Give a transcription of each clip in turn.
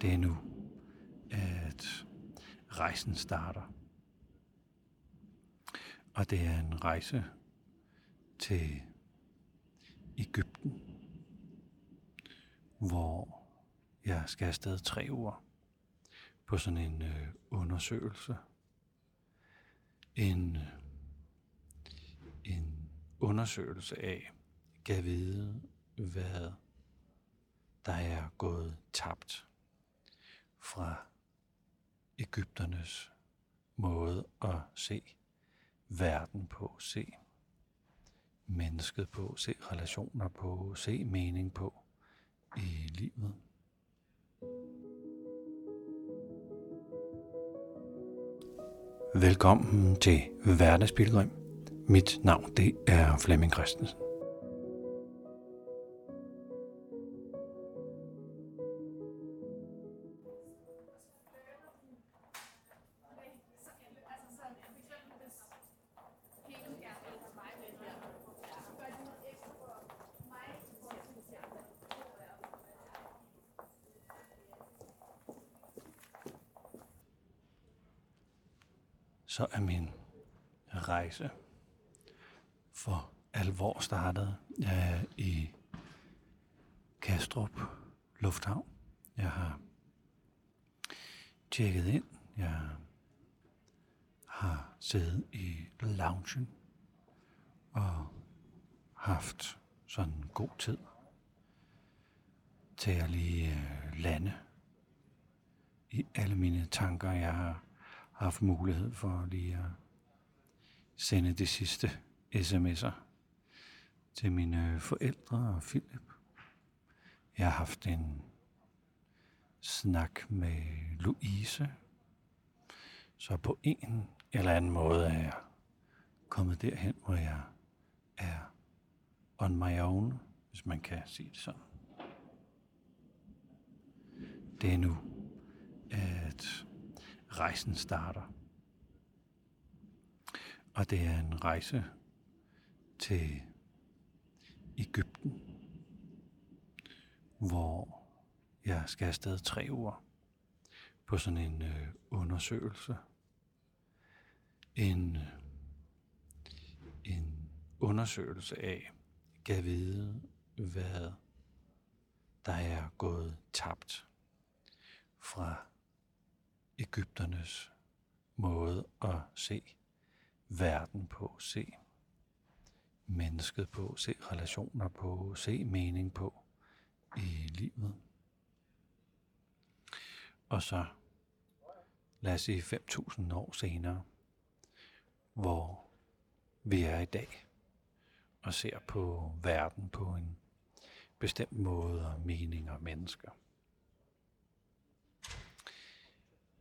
Det er nu, at rejsen starter. Og det er en rejse til Ægypten, hvor jeg skal afsted tre uger på sådan en øh, undersøgelse. En, en undersøgelse af, kan vide, hvad der er gået tabt fra Ægypternes måde at se verden på, se mennesket på, se relationer på, se mening på i livet. Velkommen til Hverdagsbilgrim. Mit navn det er Flemming Christensen. Så er min rejse for alvor startet. Jeg er i Kastrup Lufthavn. Jeg har tjekket ind. Jeg har siddet i loungen og haft sådan en god tid til at lige øh, lande i alle mine tanker. Jeg har haft mulighed for lige at sende de sidste sms'er til mine forældre og Philip. Jeg har haft en snak med Louise. Så på en eller anden måde er jeg kommet derhen, hvor jeg er on my own, hvis man kan sige det sådan. Det er nu, at rejsen starter. Og det er en rejse til Ægypten, hvor jeg skal afsted tre uger på sådan en øh, undersøgelse. En, en undersøgelse af, kan vide, hvad der er gået tabt fra Ægypternes måde at se verden på, se mennesket på, se relationer på, se mening på i livet. Og så lad os sige 5.000 år senere, hvor vi er i dag og ser på verden på en bestemt måde og mening og mennesker.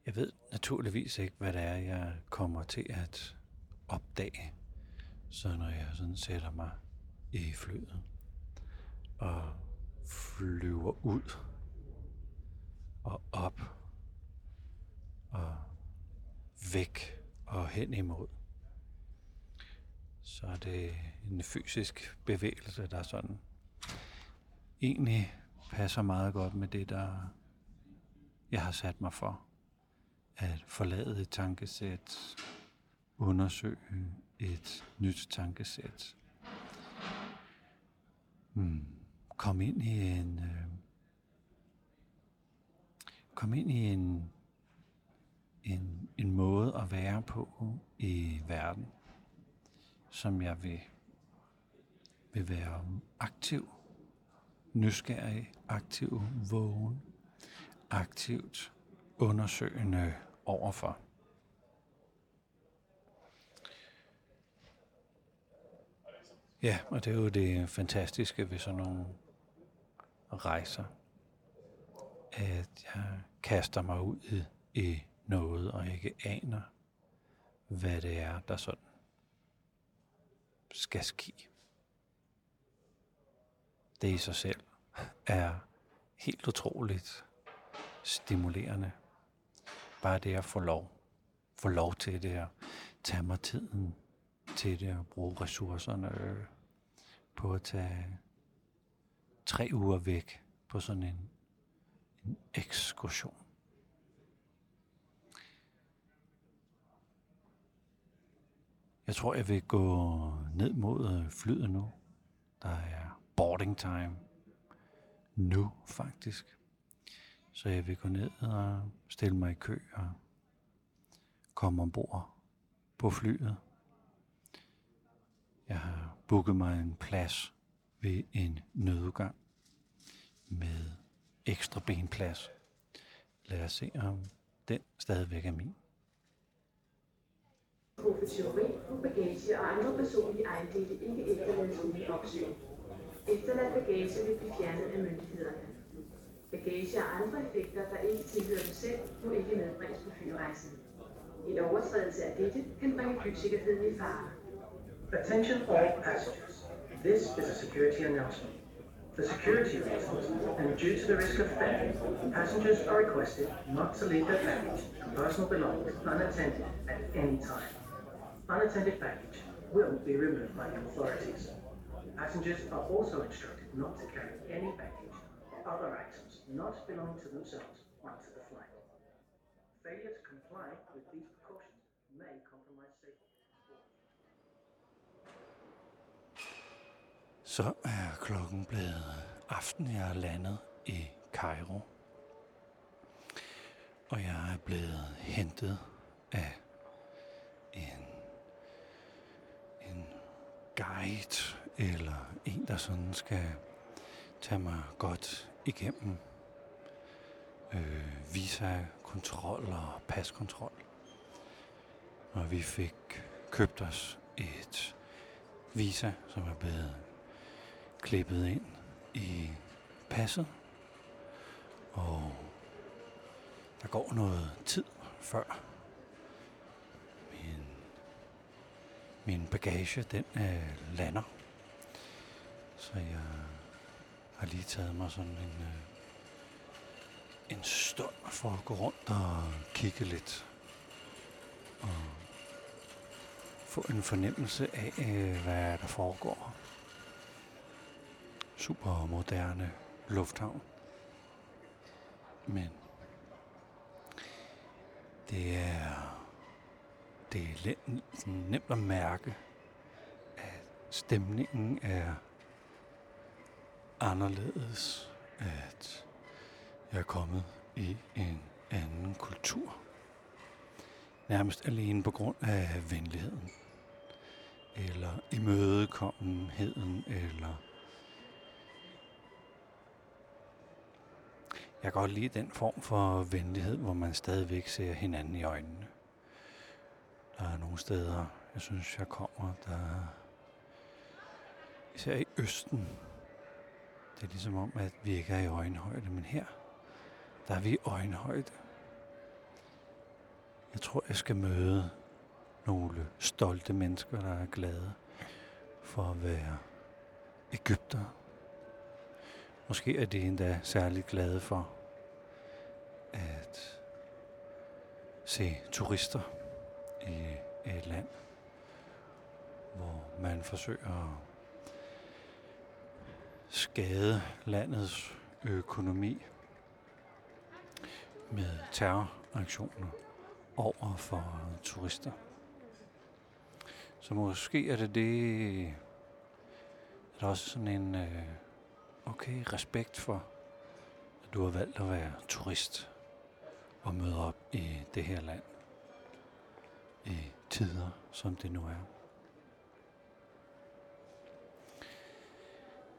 Jeg ved naturligvis ikke, hvad det er, jeg kommer til at opdage, så når jeg sådan sætter mig i flyet og flyver ud og op og væk og hen imod. Så er det en fysisk bevægelse, der sådan egentlig passer meget godt med det, der jeg har sat mig for at forlade et tankesæt, undersøge et nyt tankesæt. Hmm. Kom ind i en øh, kom ind i en, en, en måde at være på i verden, som jeg vil, vil være aktiv, nysgerrig, aktiv, vågen, aktivt undersøgende overfor. Ja, og det er jo det fantastiske ved sådan nogle rejser, at jeg kaster mig ud i, i noget, og ikke aner, hvad det er, der sådan skal ske. Det i sig selv er helt utroligt stimulerende bare det at få lov. Få lov til det at tage mig tiden til det at bruge ressourcerne øh, på at tage tre uger væk på sådan en, en ekskursion. Jeg tror, jeg vil gå ned mod øh, flyet nu. Der er boarding time. Nu, faktisk. Så jeg vil gå ned og stille mig i kø og komme ombord på flyet. Jeg har booket mig en plads ved en nødudgang med ekstra benplads. Lad os se, om den stadigvæk er min. Truffet teori, bagage og andre personlige ejendele ikke efterlades uden opsyn. Efterladt bagage vil blive fjernet af myndighederne. Bagage og andre effekter, der ikke tilhører dem selv, må ikke medbringes på flyrejsen. En overtrædelse af dette kan bringe flysikkerheden i fare. Attention all passengers. This is a security announcement. For security reasons and due to the risk of theft, passengers are requested not to leave their baggage and personal belongings unattended at any time. Unattended baggage will be removed by the authorities. Passengers are also instructed not to carry any baggage other actions not belonging to themselves onto the flight. Failure to comply with these precautions may compromise safety. Så er klokken blevet aften. Jeg er landet i Cairo. Og jeg er blevet hentet af en, en guide, eller en, der sådan skal tage mig godt igennem øh, visa-kontrol og paskontrol. Og vi fik købt os et visa, som er blevet klippet ind i passet. Og der går noget tid før min, min bagage den øh, lander. Så jeg har lige taget mig sådan en, øh, en stund for at gå rundt og kigge lidt. Og få en fornemmelse af, øh, hvad der foregår super moderne lufthavn. Men det er, det er let, nemt at mærke, at stemningen er anderledes, at jeg er kommet i en anden kultur. Nærmest alene på grund af venligheden, eller imødekommenheden, eller Jeg kan godt lide den form for venlighed, hvor man stadigvæk ser hinanden i øjnene. Der er nogle steder, jeg synes, jeg kommer, der især i Østen. Det er ligesom om, at vi ikke er i øjenhøjde, men her, der er vi i øjenhøjde. Jeg tror, jeg skal møde nogle stolte mennesker, der er glade for at være Ægypter. Måske er de endda særligt glade for at se turister i et land, hvor man forsøger at skade landets økonomi med terroraktioner over for turister. Så måske er det det, er der også sådan en øh, okay respekt for, at du har valgt at være turist og møde op i det her land i tider, som det nu er.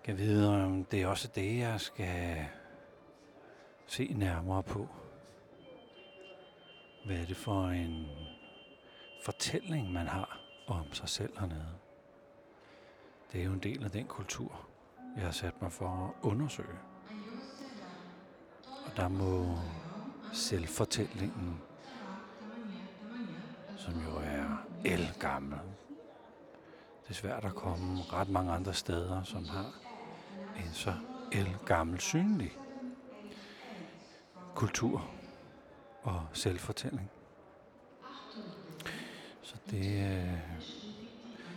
Jeg ved, om det er også det, jeg skal se nærmere på. Hvad er det for en fortælling, man har om sig selv hernede? Det er jo en del af den kultur, jeg har sat mig for at undersøge. Og der må selvfortællingen, som jo er elgammel. Det er svært at komme ret mange andre steder, som har en så elgammel synlig kultur og selvfortælling. Så det, øh,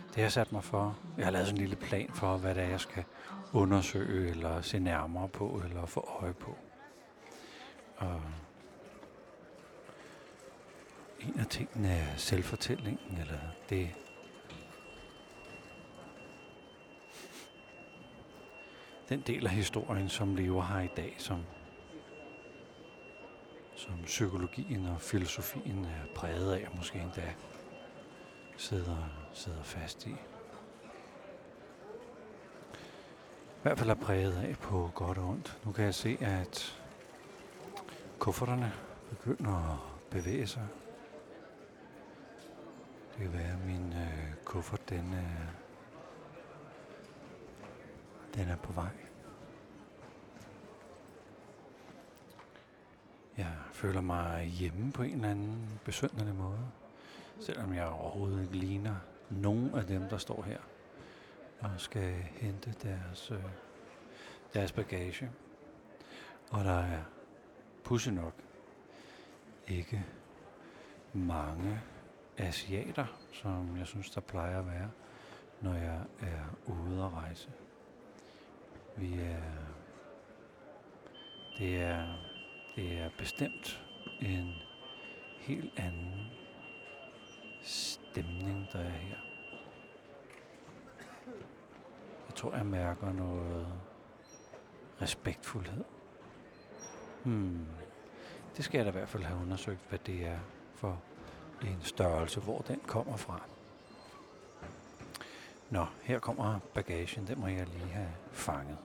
det har jeg sat mig for. Jeg har lavet sådan en lille plan for, hvad det er, jeg skal undersøge, eller se nærmere på, eller få øje på. Og en af tingene er selvfortællingen, eller det, den del af historien, som lever her i dag, som, som psykologien og filosofien er præget af, og måske endda sidder, sidder fast i. I hvert fald er præget af på godt og ondt. Nu kan jeg se, at kufferterne begynder at bevæge sig. Det kan være, at min øh, kuffert, den øh, den er på vej. Jeg føler mig hjemme på en eller anden besynderlig måde. Selvom jeg overhovedet ikke ligner nogen af dem, der står her og skal hente deres, øh, deres bagage. Og der er pusse nok ikke mange asiater, som jeg synes, der plejer at være, når jeg er ude at rejse. Vi er... Det er, det er bestemt en helt anden stemning, der er her. Jeg tror, jeg mærker noget respektfuldhed. Hmm. Det skal jeg da i hvert fald have undersøgt, hvad det er for en størrelse, hvor den kommer fra. Nå, her kommer bagagen. Den må jeg lige have fanget.